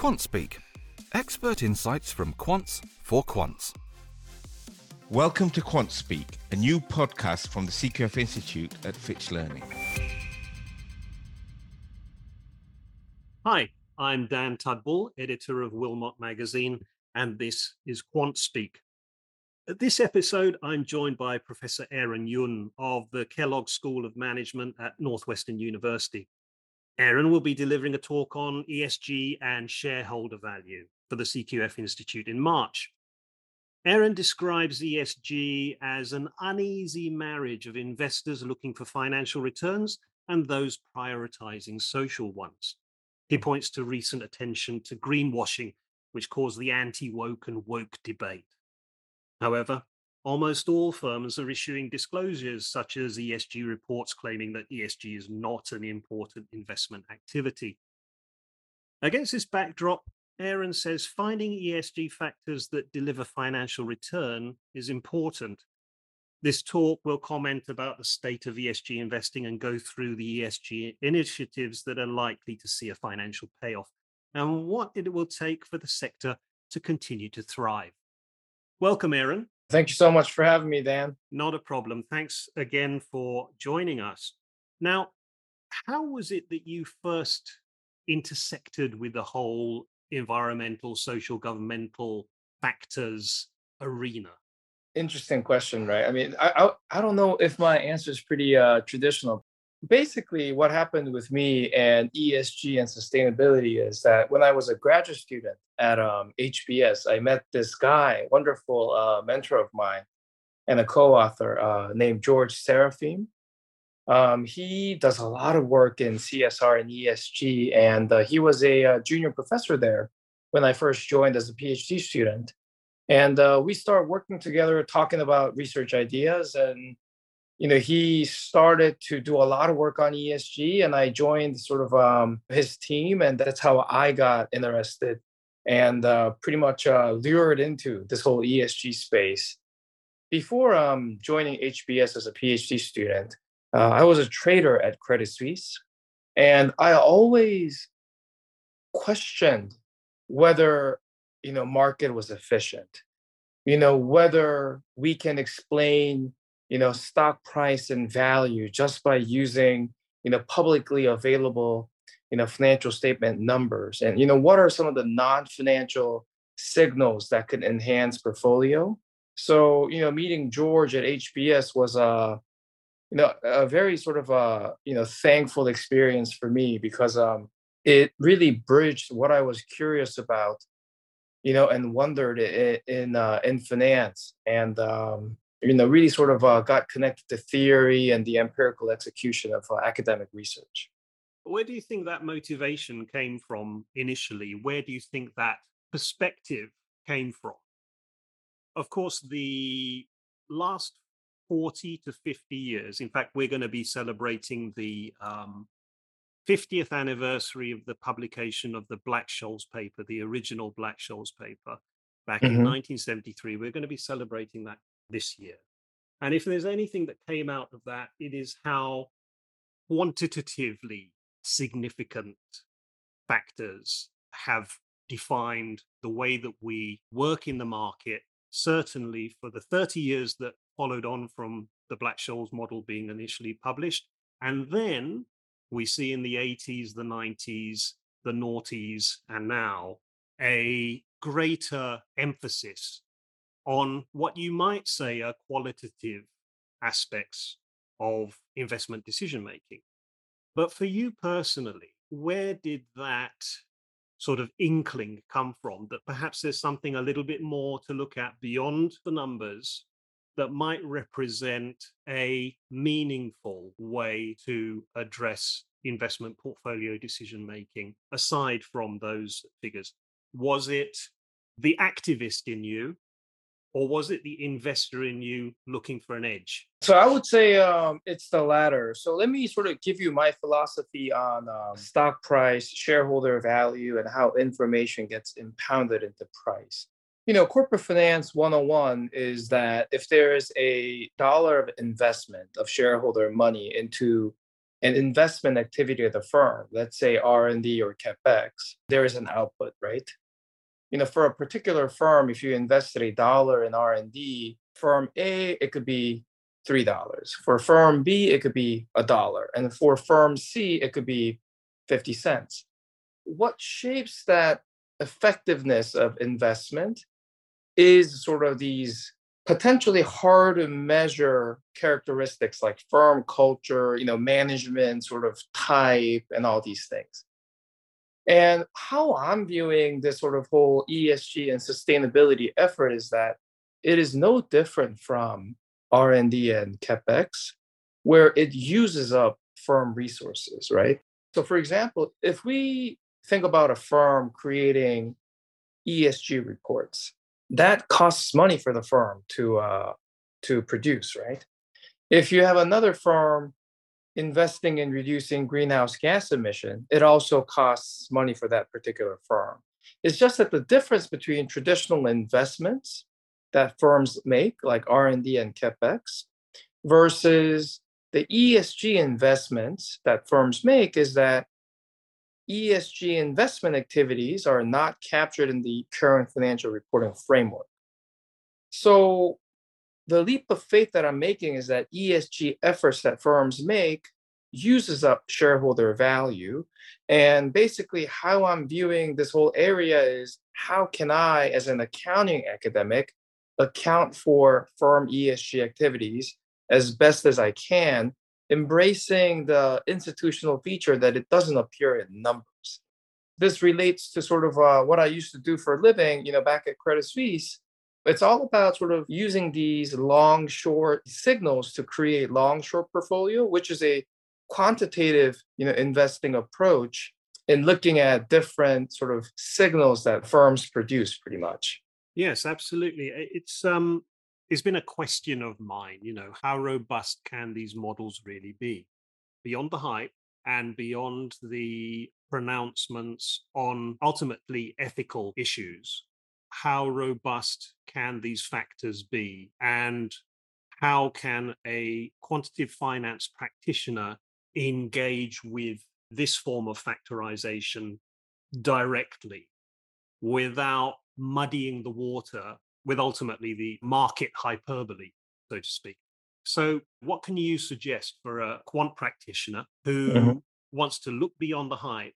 QuantSpeak, expert insights from quants for quants. Welcome to QuantSpeak, a new podcast from the CQF Institute at Fitch Learning. Hi, I'm Dan Tudball, editor of Wilmott Magazine, and this is QuantSpeak. At this episode, I'm joined by Professor Aaron Yoon of the Kellogg School of Management at Northwestern University. Aaron will be delivering a talk on ESG and shareholder value for the CQF Institute in March. Aaron describes ESG as an uneasy marriage of investors looking for financial returns and those prioritizing social ones. He points to recent attention to greenwashing, which caused the anti woke and woke debate. However, almost all firms are issuing disclosures such as ESG reports claiming that ESG is not an important investment activity. Against this backdrop, Aaron says finding ESG factors that deliver financial return is important. This talk will comment about the state of ESG investing and go through the ESG initiatives that are likely to see a financial payoff and what it will take for the sector to continue to thrive. Welcome, Aaron. Thank you so much for having me, Dan. Not a problem. Thanks again for joining us. Now, how was it that you first intersected with the whole environmental, social, governmental factors arena? Interesting question, right? I mean, I I, I don't know if my answer is pretty uh, traditional. Basically, what happened with me and ESG and sustainability is that when I was a graduate student at um, HBS, I met this guy, wonderful uh, mentor of mine, and a co-author uh, named George Serafeim. Um, he does a lot of work in CSR and ESG, and uh, he was a, uh, junior professor there when I first joined as a PhD student. And uh, we started working together, talking about research ideas. And you know, he started to do a lot of work on ESG, and I joined sort of um, his team, and that's how I got interested and uh, pretty much uh, lured into this whole ESG space. Before um, joining HBS as a PhD student, uh, I was a trader at Credit Suisse, and I always questioned whether you know market was efficient, you know whether we can explain you know stock price and value just by using you know publicly available you know financial statement numbers. And you know what are some of the non-financial signals that could enhance portfolio? So you know meeting george at hbs was a you know a very sort of a you know thankful experience for me because um it really bridged what i was curious about you know and wondered in in, uh, in finance. And um you know really sort of uh, got connected to theory and the empirical execution of uh, academic research where do you think that motivation came from initially where do you think that perspective came from of course the last 40 to 50 years. In fact, we're going to be celebrating the um, 50th anniversary of the publication of the Black Scholes paper, the original Black Scholes paper back mm-hmm. in 1973. We're going to be celebrating that this year. And if there's anything that came out of that, it is how quantitatively significant factors have defined the way that we work in the market certainly for the 30 years that followed on from the Black Scholes model being initially published. And then we see in the 80s, the 90s, the noughties, and now a greater emphasis on what you might say are qualitative aspects of investment decision making. But for you personally, where did that sort of inkling come from that perhaps there's something a little bit more to look at beyond the numbers that might represent a meaningful way to address investment portfolio decision making aside from those figures? Was it the activist in you or was it the investor in you looking for an edge? So I would say um, it's the latter. So let me sort of give you my philosophy on um, stock price, shareholder value, and how information gets impounded into price. You know, corporate finance 101 is that if there is a dollar of investment of shareholder money into an investment activity of the firm, let's say R&D or CapEx, there is an output, right? You know, for a particular firm, if you invested a dollar in R&D, firm A, it could be $3. For firm B, it could be a dollar. And for firm C, it could be 50 cents. What shapes that effectiveness of investment is sort of these potentially hard to measure characteristics like firm culture, you know, management sort of type and all these things. And how I'm viewing this sort of whole ESG and sustainability effort is that it is no different from R&D and capex where it uses up firm resources, right? So for example, if we think about a firm creating ESG reports, that costs money for the firm to uh, to produce, right? If you have another firm investing in reducing greenhouse gas emission, it also costs money for that particular firm. It's just that the difference between traditional investments that firms make, like R&D and capex, versus the ESG investments that firms make, is that ESG investment activities are not captured in the current financial reporting framework. So the leap of faith that I'm making is that ESG efforts that firms make uses up shareholder value. And basically, how I'm viewing this whole area is how can I, as an accounting academic, account for firm ESG activities as best as I can embracing the institutional feature that it doesn't appear in numbers. This relates to sort of uh, what I used to do for a living, you know, back at Credit Suisse. It's all about sort of using these long short signals to create long short portfolio, which is a quantitative, you know, investing approach in looking at different sort of signals that firms produce pretty much. Yes, absolutely. It's um it's been a question of mine, you know, how robust can these models really be? Beyond the hype and beyond the pronouncements on ultimately ethical issues, how robust can these factors be? And how can a quantitative finance practitioner engage with this form of factorization directly without muddying the water with ultimately the market hyperbole, so to speak. So, what can you suggest for a quant practitioner who mm-hmm. wants to look beyond the hype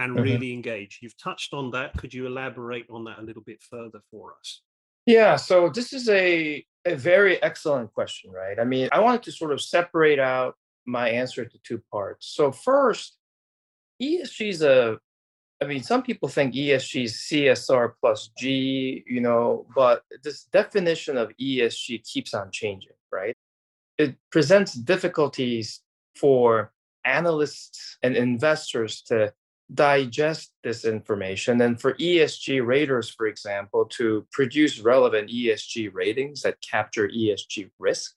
and mm-hmm. really engage? You've touched on that. Could you elaborate on that a little bit further for us? Yeah, so this is a, a very excellent question, right? I mean, I wanted to sort of separate out my answer to two parts. So, first, ESG is a I mean, some people think ESG is CSR plus G, you know, but this definition of ESG keeps on changing, right? It presents difficulties for analysts and investors to digest this information and for ESG raters, for example, to produce relevant ESG ratings that capture ESG risk.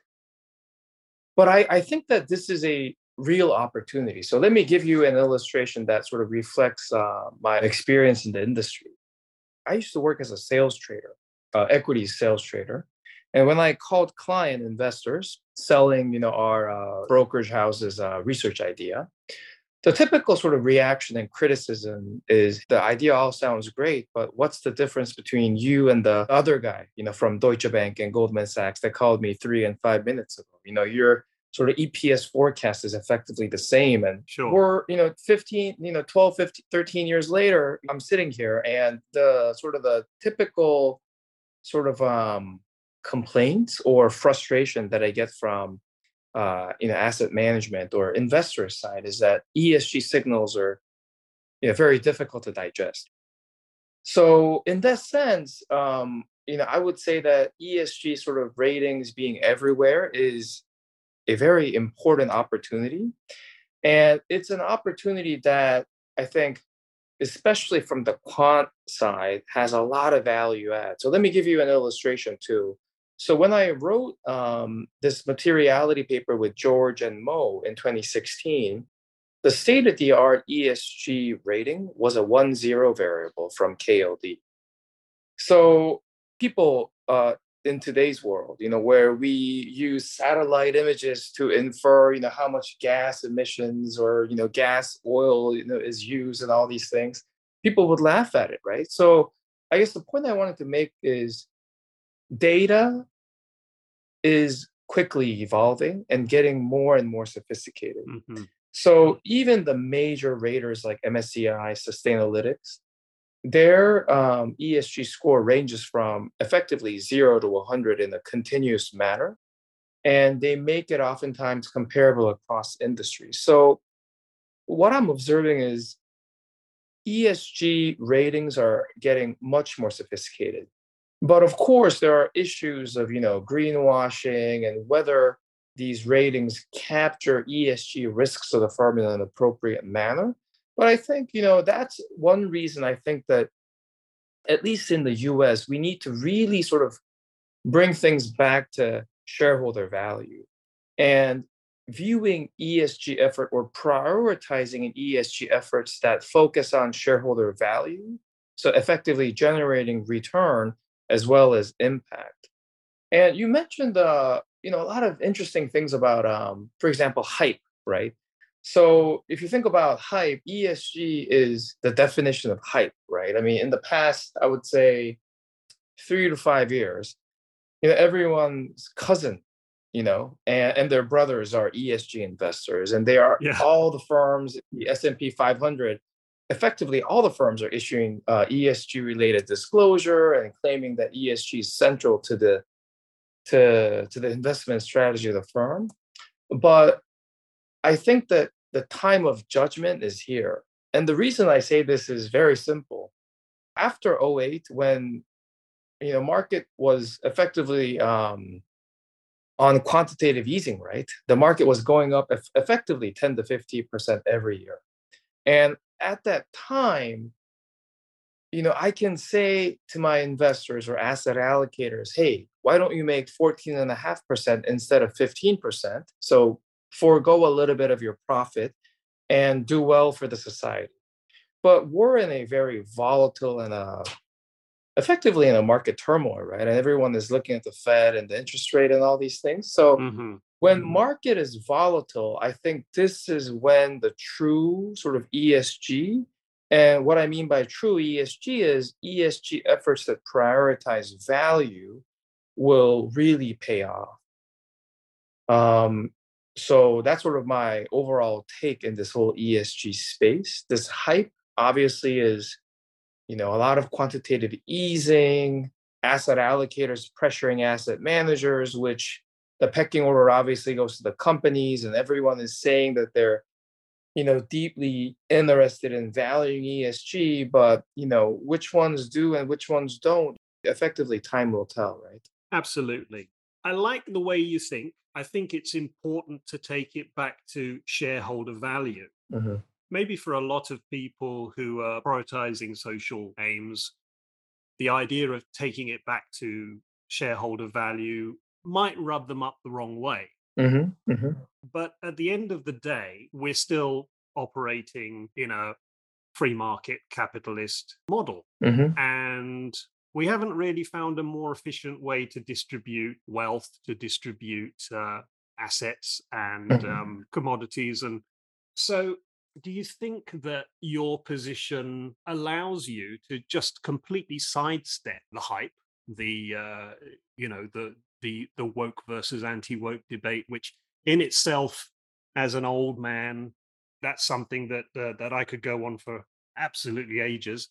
But I, I think that this is a real opportunity. So let me give you an illustration that sort of reflects uh, my experience in the industry. I used to work as a sales trader, uh, sales trader. And when I called client investors selling, you know, our uh, brokerage house's uh, research idea, the typical sort of reaction and criticism is the idea all sounds great, but what's the difference between you and the other guy, you know, from Deutsche Bank and Goldman Sachs that called me three and five minutes ago? You know, you're sort of EPS forecast is effectively the same. And sure. we're, you know, 15, you know, 12, 15, 13 years later, I'm sitting here and the sort of the typical sort of um, complaints or frustration that I get from, uh, you know, asset management or investor side is that ESG signals are, you know, very difficult to digest. So in that sense, um, you know, I would say that ESG sort of ratings being everywhere is a very important opportunity. And it's an opportunity that I think, especially from the quant side, has a lot of value add. So let me give you an illustration too. So when I wrote um, this materiality paper with George and Mo in 2016, the state of the art ESG rating was a one zero variable from KLD. So people uh, in today's world, you know, where we use satellite images to infer, you know, how much gas emissions or, you know, gas, oil, you know, is used and all these things, people would laugh at it, right? So I guess the point I wanted to make is data is quickly evolving and getting more and more sophisticated. Mm-hmm. So even the major raters like MSCI, Sustainalytics, their um, ESG score ranges from effectively zero to 100 in a continuous manner. And they make it oftentimes comparable across industries. So, what I'm observing is ESG ratings are getting much more sophisticated. But of course, there are issues of you know greenwashing and whether these ratings capture ESG risks of the firm in an appropriate manner. But I think, you know, that's one reason I think that, at least in the US, we need to really sort of bring things back to shareholder value and viewing ESG effort or prioritizing an ESG efforts that focus on shareholder value. So effectively generating return as well as impact. And you mentioned, uh, you know, a lot of interesting things about, um, for example, hype, right? So if you think about hype, ESG is the definition of hype, right? I mean, in the past, I would say three to five years, you know, everyone's cousin, you know, and, and their brothers are ESG investors, and they are yeah. all the firms, the S&P 500, effectively all the firms are issuing uh, ESG related disclosure and claiming that ESG is central to the to, to the investment strategy of the firm. But I think that the time of judgment is here. And the reason I say this is very simple. After 08, when you know market was effectively um, on quantitative easing, right? The market was going up effectively 10 to 50% every year. And at that time, you know, I can say to my investors or asset allocators, hey, why don't you make 14.5% instead of 15%? So forego a little bit of your profit and do well for the society. But we're in a very volatile and uh, effectively in a market turmoil, right? And everyone is looking at the Fed and the interest rate and all these things. So mm-hmm. When market is volatile, I think this is when the true sort of ESG and what I mean by true ESG is ESG efforts that prioritize value will really pay off. Um, so that's sort of my overall take in this whole ESG space. This hype obviously is, you know, a lot of quantitative easing, asset allocators pressuring asset managers, which the pecking order obviously goes to the companies, and everyone is saying that they're, you know, deeply interested in valuing ESG, but you know, which ones do and which ones don't, effectively time will tell, right? Absolutely. I like the way you think. I think it's important to take it back to shareholder value. Mm-hmm. Maybe for a lot of people who are prioritizing social aims, the idea of taking it back to shareholder value might rub them up the wrong way. Mm-hmm. Mm-hmm. But at the end of the day, we're still operating in a free market capitalist model. Mm-hmm. And we haven't really found a more efficient way to distribute wealth, to distribute uh, assets and mm-hmm. um, commodities. And so, do you think that your position allows you to just completely sidestep the hype, the uh, you know the the the woke versus anti-woke debate, which in itself, as an old man, that's something that uh, that I could go on for absolutely ages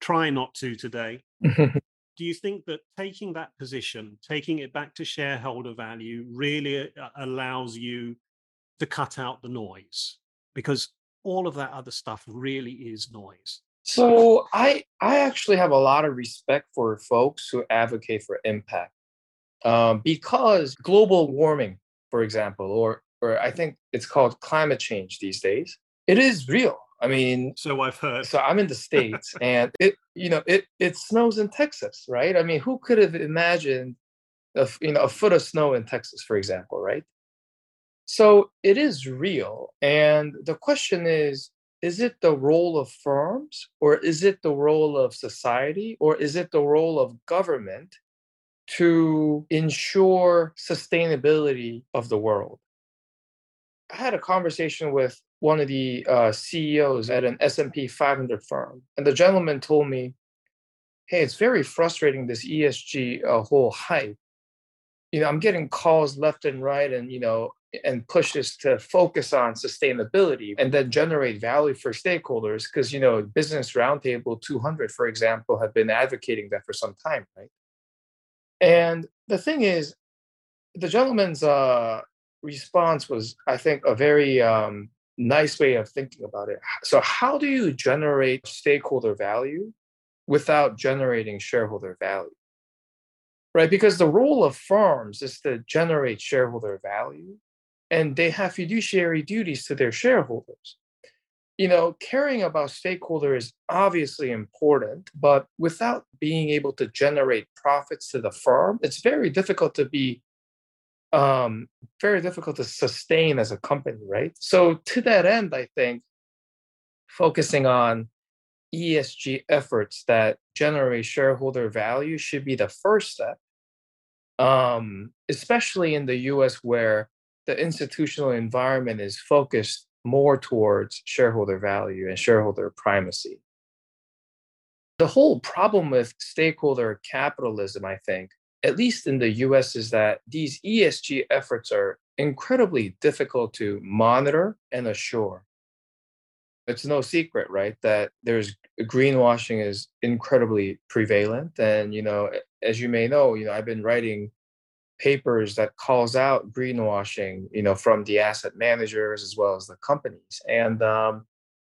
try not to today. Do you think that taking that position, taking it back to shareholder value, really uh, allows you to cut out the noise? Because all of that other stuff really is noise. So I I actually have a lot of respect for folks who advocate for impact, um, because global warming, for example, or or I think it's called climate change these days, it is real. I mean, so I've heard. So I'm in the states, and it, you know, it it snows in Texas, right? I mean, who could have imagined, a, you know, a foot of snow in Texas, for example, right? So it is real, and the question is: Is it the role of firms, or is it the role of society, or is it the role of government to ensure sustainability of the world. I had a conversation with one of the uh, CEOs at an S&P 500 firm, and the gentleman told me, "Hey, it's very frustrating this ESG uh, whole hype. You know, I'm getting calls left and right, and you know, and pushes to focus on sustainability and then generate value for stakeholders because you know business roundtable 200 for example have been advocating that for some time right and the thing is the gentleman's uh, response was i think a very um, nice way of thinking about it. So, how do you generate stakeholder value without generating shareholder value? Right? Because the role of firms is to generate shareholder value, and they have fiduciary duties to their shareholders. You know, caring about stakeholder is obviously important, but without being able to generate profits to the firm, it's very difficult to be um, very difficult to sustain as a company, right? So to that end, I think focusing on ESG efforts that generate shareholder value should be the first step, um, especially in the U.S. where the institutional environment is focused more towards shareholder value and shareholder primacy. The whole problem with stakeholder capitalism, I think, at least in the US, is that these ESG efforts are incredibly difficult to monitor and assure. It's no secret, right, that there's greenwashing is incredibly prevalent. And, you know, as you may know, you know, I've been writing papers that calls out greenwashing, you know, from the asset managers as well as the companies. And um,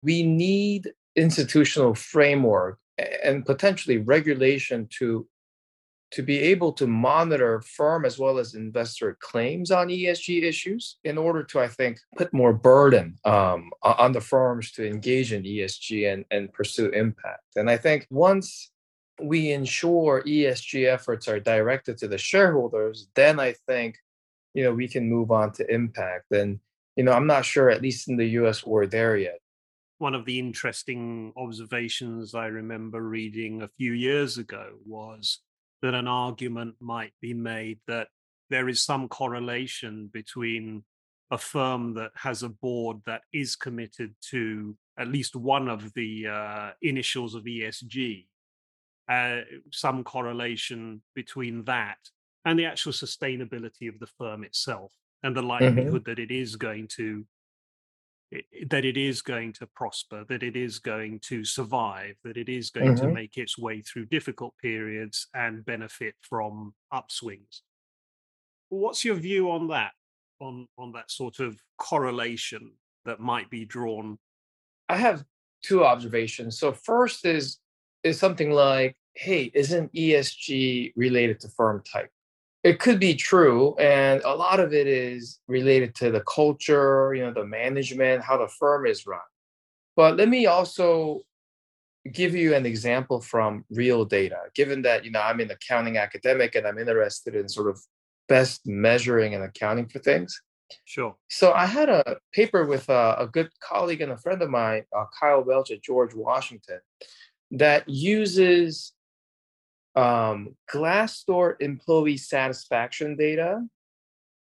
we need institutional framework and potentially regulation to to be able to monitor firm as well as investor claims on ESG issues in order to, I think, put more burden um, on the firms to engage in ESG and, and pursue impact. And I think once we ensure ESG efforts are directed to the shareholders, then I think, you know, we can move on to impact. And, you know, I'm not sure, at least in the US, we're there yet. One of the interesting observations I remember reading a few years ago was that an argument might be made that there is some correlation between a firm that has a board that is committed to at least one of the uh, initials of ESG, uh, some correlation between that and the actual sustainability of the firm itself and the mm-hmm. likelihood mm-hmm. that it is going to that it is going to prosper, that it is going to survive, that it is going mm-hmm. to make its way through difficult periods and benefit from upswings. What's your view on that? On on that sort of correlation that might be drawn? I have two observations. So first is is something like, hey, isn't ESG related to firm type? it could be true and a lot of it is related to the culture you know the management how the firm is run. But let me also give you an example from real data given that you know i'm an accounting academic and i'm interested in sort of best measuring and accounting for things. Sure. So i had a paper with a, a good colleague and a friend of mine uh, kyle welch at george washington that uses um, Glassdoor employee satisfaction data.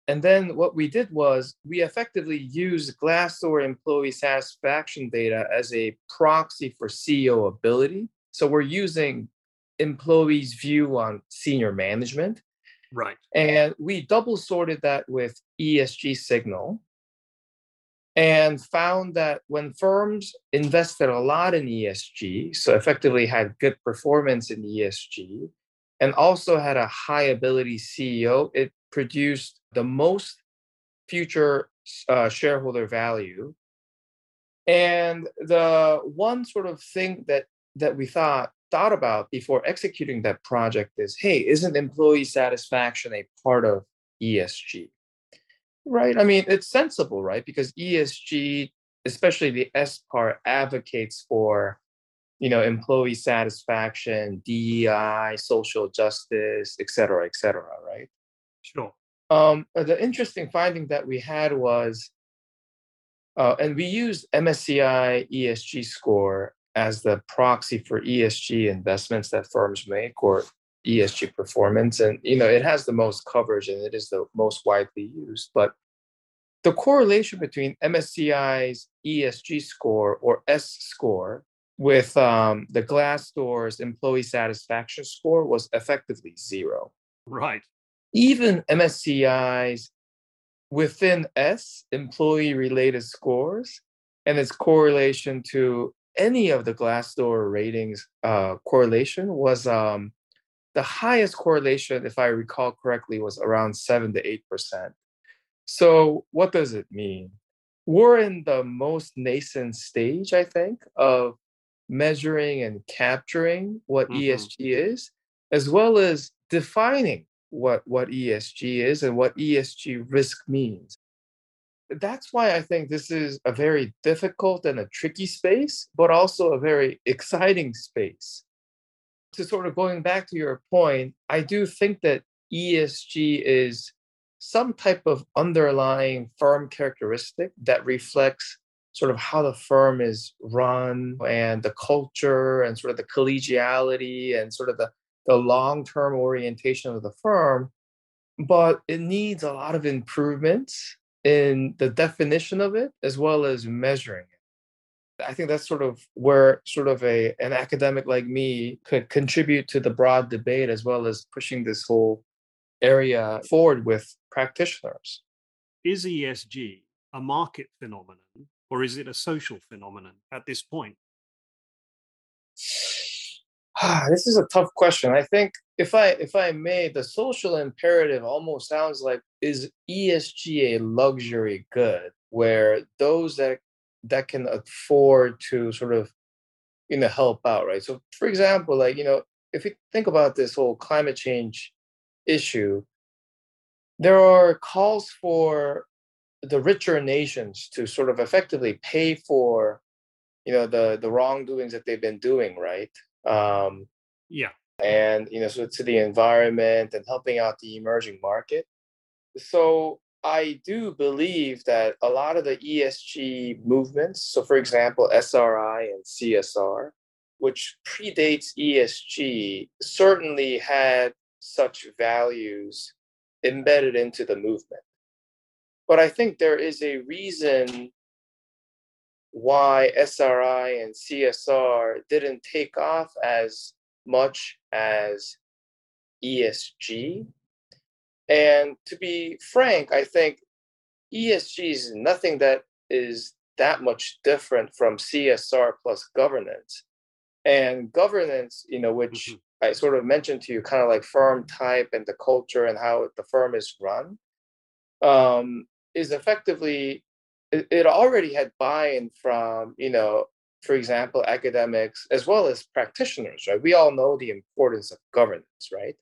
And then what we did was we effectively used Glassdoor employee satisfaction data as a proxy for CEO ability. So we're using employees' view on senior management. Right. And we double sorted that with ESG signal and found that when firms invested a lot in ESG, so effectively had good performance in ESG, and also had a high ability CEO, it produced the most future uh, shareholder value. And the one sort of thing that that we thought thought about before executing that project is, hey, isn't employee satisfaction a part of ESG? Right. I mean, it's sensible, right? Because ESG, especially the S part, advocates for, you know, employee satisfaction, DEI, social justice, et cetera, et cetera, right? Sure. Um, the interesting finding that we had was, uh, and we used MSCI ESG score as the proxy for ESG investments that firms make, or ESG performance. And, you know, it has the most coverage and it is the most widely used. But the correlation between MSCI's ESG score or S score with um, the Glassdoor's employee satisfaction score was effectively zero. Right. Even MSCI's within S employee related scores and its correlation to any of the Glassdoor ratings uh, correlation was um, the highest correlation, if I recall correctly, was around seven to eight percent. So, what does it mean? We're in the most nascent stage, I think, of measuring and capturing what mm-hmm. ESG is, as well as defining what, what ESG is and what ESG risk means. That's why I think this is a very difficult and a tricky space, but also a very exciting space. To sort of going back to your point, I do think that ESG is some type of underlying firm characteristic that reflects sort of how the firm is run and the culture and sort of the collegiality and sort of the, the long-term orientation of the firm but it needs a lot of improvements in the definition of it as well as measuring it i think that's sort of where sort of a an academic like me could contribute to the broad debate as well as pushing this whole area forward with practitioners. Is ESG a market phenomenon or is it a social phenomenon at this point? this is a tough question. I think if I if I may, the social imperative almost sounds like is ESG a luxury good where those that that can afford to sort of you know help out, right? So for example, like you know, if you think about this whole climate change issue, there are calls for the richer nations to sort of effectively pay for you know the the wrongdoings that they've been doing right? Um yeah. and you know so to the environment and helping out the emerging market. So i do believe that a lot of the esg movements so for example sri and csr which predates esg certainly had such values embedded into the movement. But I think there is a reason why SRI and CSR didn't take off as much as ESG. And to be frank, I think ESG is nothing that is that much different from CSR plus governance. And governance, you know, which mm-hmm. I sort of mentioned to you, kind of like firm type and the culture and how the firm is run, um, is effectively it, it already had buy-in from you know, for example, academics as well as practitioners. Right, we all know the importance of governance, right?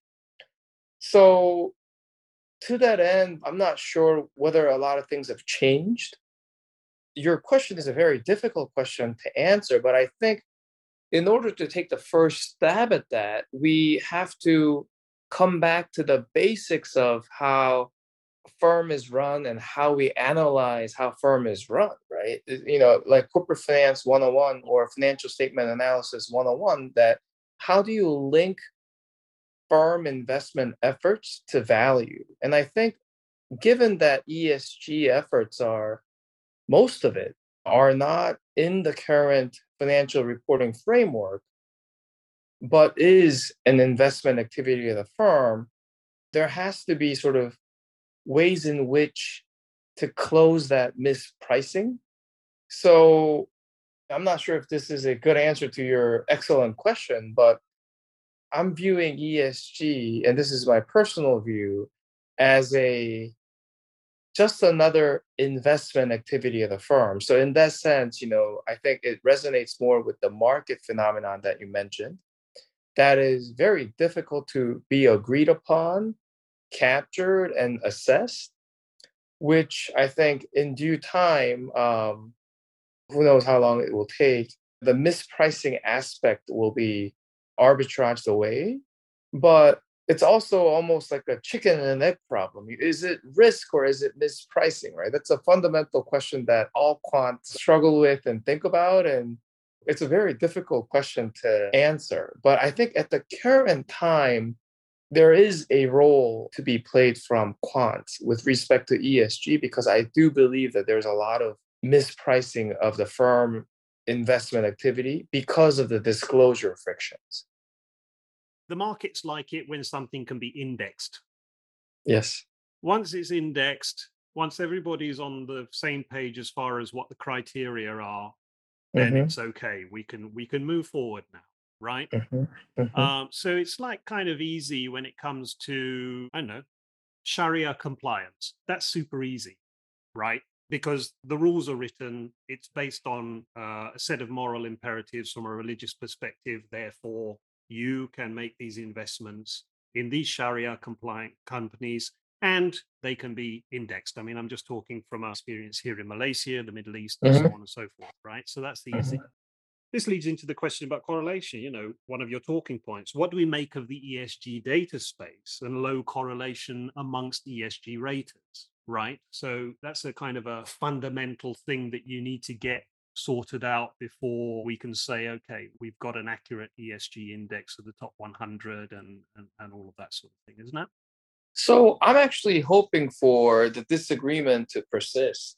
So, to that end, I'm not sure whether a lot of things have changed. Your question is a very difficult question to answer, but I think in order to take the first stab at that, we have to come back to the basics of how a firm is run and how we analyze how firm is run, right? You know, like corporate finance 101 or financial statement analysis 101, that how do you link firm investment efforts to value? And I think given that ESG efforts are most of it are not in the current financial reporting framework, but is an investment activity of the firm, there has to be sort of ways in which to close that mispricing. So I'm not sure if this is a good answer to your excellent question, but I'm viewing ESG, and this is my personal view, as a just another investment activity of the firm. So in that sense, you know, I think it resonates more with the market phenomenon that you mentioned. That is very difficult to be agreed upon, captured, and assessed. Which I think in due time, um, who knows how long it will take, the mispricing aspect will be arbitraged away. But it's also almost like a chicken and egg problem. Is it risk or is it mispricing, right? That's a fundamental question that all quants struggle with and think about. And it's a very difficult question to answer. But I think at the current time, there is a role to be played from quants with respect to ESG because I do believe that there's a lot of mispricing of the firm investment activity because of the disclosure frictions. The markets like it when something can be indexed. Yes. Once it's indexed, once everybody's on the same page as far as what the criteria are, then mm-hmm. it's okay. We can we can move forward now, right? Mm-hmm. Mm-hmm. Um, so it's like kind of easy when it comes to I don't know Sharia compliance. That's super easy, right? Because the rules are written. It's based on uh, a set of moral imperatives from a religious perspective. Therefore, you can make these investments in these Sharia compliant companies and they can be indexed. I mean, I'm just talking from our experience here in Malaysia, the Middle East, and mm-hmm. so on and so forth, right? So that's the mm-hmm. easy. This leads into the question about correlation. You know, one of your talking points. What do we make of the ESG data space and low correlation amongst ESG raters, right? So that's a kind of a fundamental thing that you need to get sorted out before we can say, okay, we've got an accurate ESG index of the top 100 and, and, and all of that sort of thing, isn't it? So I'm actually hoping for the disagreement to persist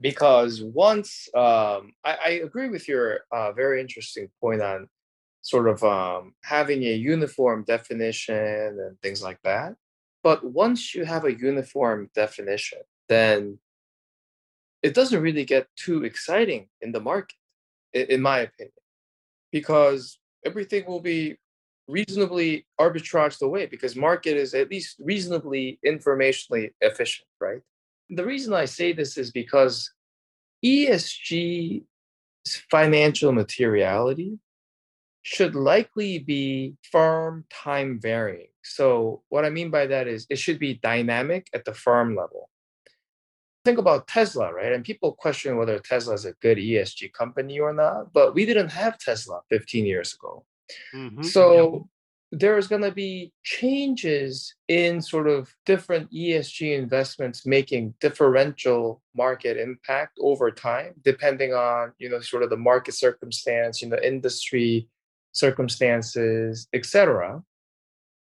because once um, I, I, agree with your uh, very interesting point on sort of um, having a uniform definition and things like that. But once you have a uniform definition, then it doesn't really get too exciting in the market, in, my opinion, because everything will be reasonably arbitraged away because market is at least reasonably informationally efficient, right? The reason I say this is because ESG financial materiality should likely be firm time varying. So what I mean by that is it should be dynamic at the firm level. Think about Tesla, right? And people question whether Tesla is a good ESG company or not, but we didn't have Tesla 15 years ago. Mm-hmm. So there's going to be changes in sort of different ESG investments making differential market impact over time, depending on you know sort of the market circumstance, you know, industry circumstances, etc.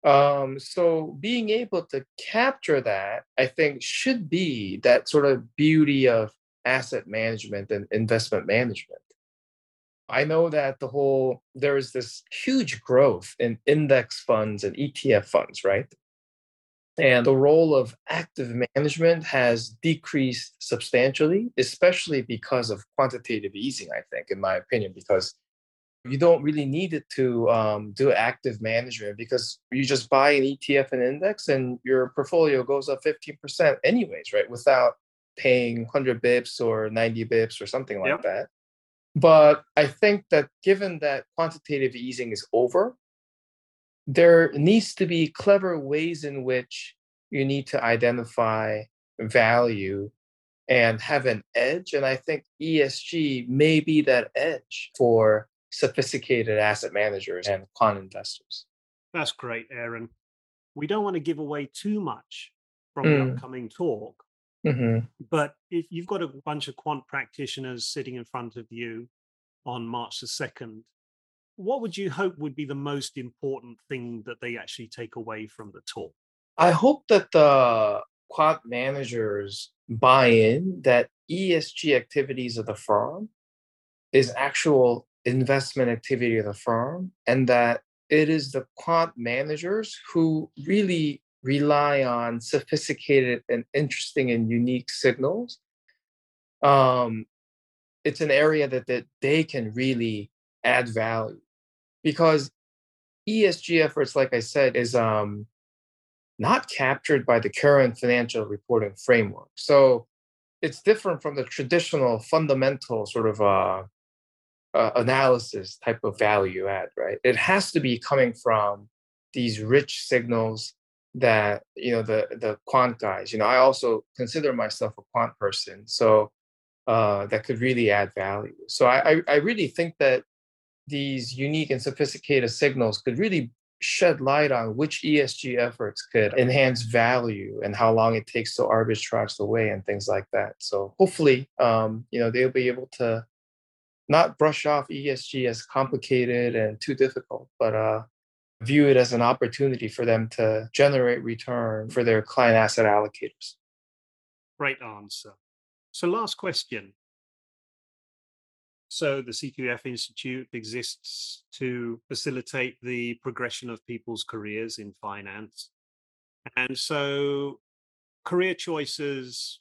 Um, so being able to capture that, I think, should be that sort of beauty of asset management and investment management. I know that the whole there is this huge growth in index funds and ETF funds, right? And the role of active management has decreased substantially, especially because of quantitative easing, I think, in my opinion, because you don't really need it to um, do active management because you just buy an ETF and index and your portfolio goes up 15% anyways, right? Without paying 100 bips or 90 bips or something like yep. that. But I think that given that quantitative easing is over, there needs to be clever ways in which you need to identify value and have an edge. And I think ESG may be that edge for sophisticated asset managers and quant investors. That's great, Aaron. We don't want to give away too much from mm. the upcoming talk, Mm-hmm. But if you've got a bunch of quant practitioners sitting in front of you on March the 2nd, what would you hope would be the most important thing that they actually take away from the talk? I hope that the quant managers buy in that ESG activities of the firm is actual investment activity of the firm and that it is the quant managers who really rely on sophisticated and interesting and unique signals, um, it's an area that, that they can really add value because ESG efforts, like I said, is um, not captured by the current financial reporting framework. So it's different from the traditional fundamental sort of uh, uh, analysis type of value add, right? It has to be coming from these rich signals that you know the the quant guys you know i also consider myself a quant person so uh, that could really add value so I, I i really think that these unique and sophisticated signals could really shed light on which esg efforts could enhance value and how long it takes to arbitrage the way and things like that so hopefully um, you know they'll be able to not brush off esg as complicated and too difficult but uh view it as an opportunity for them to generate return for their client asset allocators. Great answer. So, last question. So, the CQF Institute exists to facilitate the progression of people's careers in finance. And so, career choices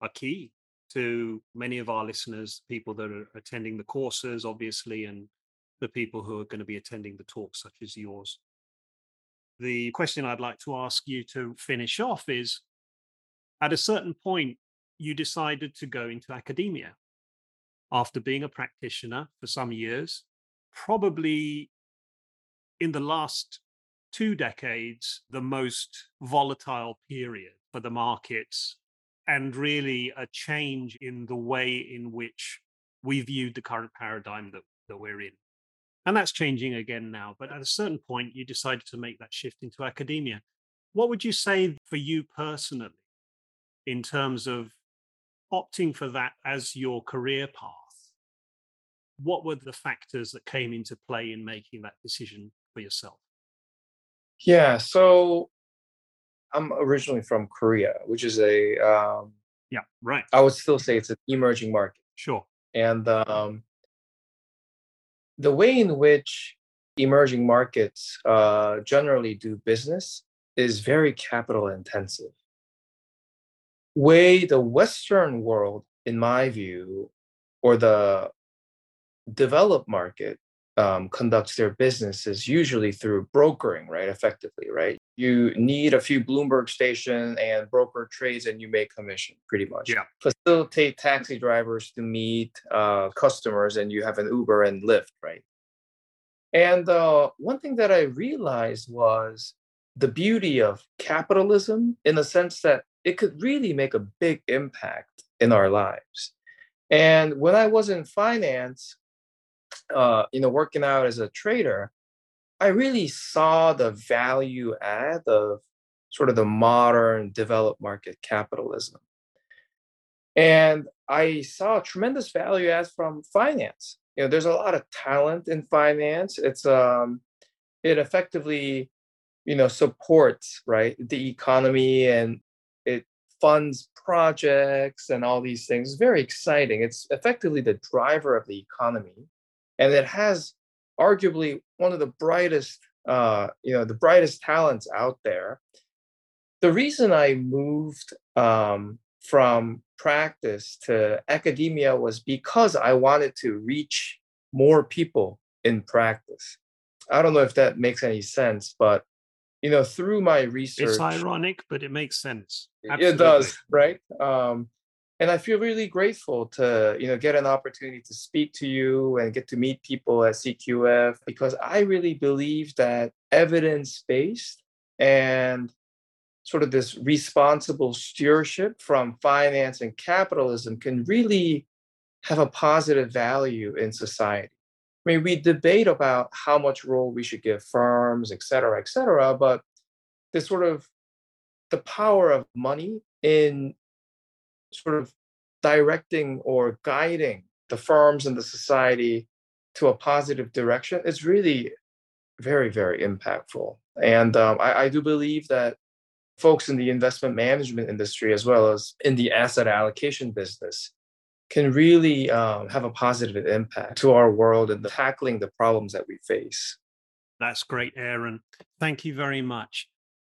are key to many of our listeners, people that are attending the courses, obviously, and the people who are going to be attending the talks, such as yours. The question I'd like to ask you to finish off is at a certain point, you decided to go into academia after being a practitioner for some years, probably in the last two decades, the most volatile period for the markets and really a change in the way in which we viewed the current paradigm that, that we're in. And that's changing again now. But at a certain point, you decided to make that shift into academia. What would you say for you personally in terms of opting for that as your career path? What were the factors that came into play in making that decision for yourself? Yeah, so I'm originally from Korea, which is a um, yeah, right. I would still say it's an emerging market. Sure. And um, the way in which emerging markets uh, generally do business is very capital intensive. Way the Western world, in my view, or the developed market um, conducts their business is usually through brokering, right? Effectively, right? You need a few Bloomberg station and broker trades, and you make commission pretty much. Yeah. Facilitate taxi drivers to meet uh, customers, and you have an Uber and Lyft, right? And uh, one thing that I realized was the beauty of capitalism in the sense that it could really make a big impact in our lives. And when I was in finance, uh, you know, working out as a trader, I really saw the value add of sort of the modern developed market capitalism. And I saw tremendous value add from finance. You know, there's a lot of talent in finance. It's um, it effectively, you know, supports right the economy and it funds projects and all these things. It's very exciting. It's effectively the driver of the economy and it has arguably one of the brightest, uh, you know, the brightest talents out there. The reason I moved um, from practice to academia was because I wanted to reach more people in practice. I don't know if that makes any sense, but you know, through my research, it's ironic, but it makes sense. Absolutely. It does, right? Um, and I feel really grateful to you know get an opportunity to speak to you and get to meet people at CQF because I really believe that evidence based and sort of this responsible stewardship from finance and capitalism can really have a positive value in society. I mean, we debate about how much role we should give firms, et cetera, et cetera, but this sort of the power of money in sort of directing or guiding the firms and the society to a positive direction is really very, very impactful. And um, I, I do believe that folks in the investment management industry, as well as in the asset allocation business, can really um, have a positive impact to our world and the tackling the problems that we face. That's great, Aaron. Thank you very much.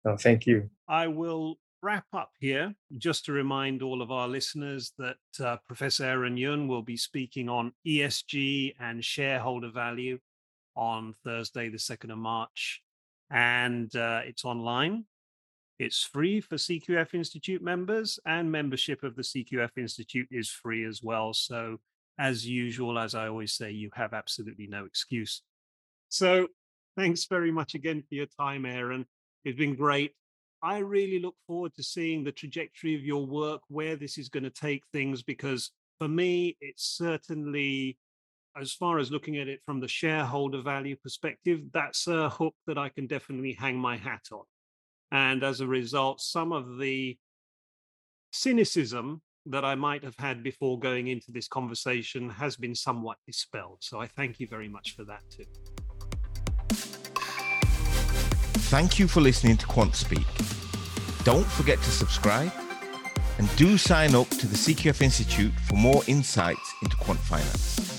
Oh, thank you. I will wrap up here, just to remind all of our listeners that uh, Professor Aaron Yoon will be speaking on ESG and shareholder value on Thursday, the 2nd of March. And uh, it's online. It's free for CQF Institute members, and membership of the CQF Institute is free as well. So, as usual, as I always say, you have absolutely no excuse. So, thanks very much again for your time, Aaron. It's been great. I really look forward to seeing the trajectory of your work, where this is going to take things, because for me, it's certainly, as far as looking at it from the shareholder value perspective, that's a hook that I can definitely hang my hat on. And as a result, some of the cynicism that I might have had before going into this conversation has been somewhat dispelled. So I thank you very much for that too. Thank you for listening to Quant Speak. Don't forget to subscribe and do sign up to the CQF Institute for more insights into quant finance.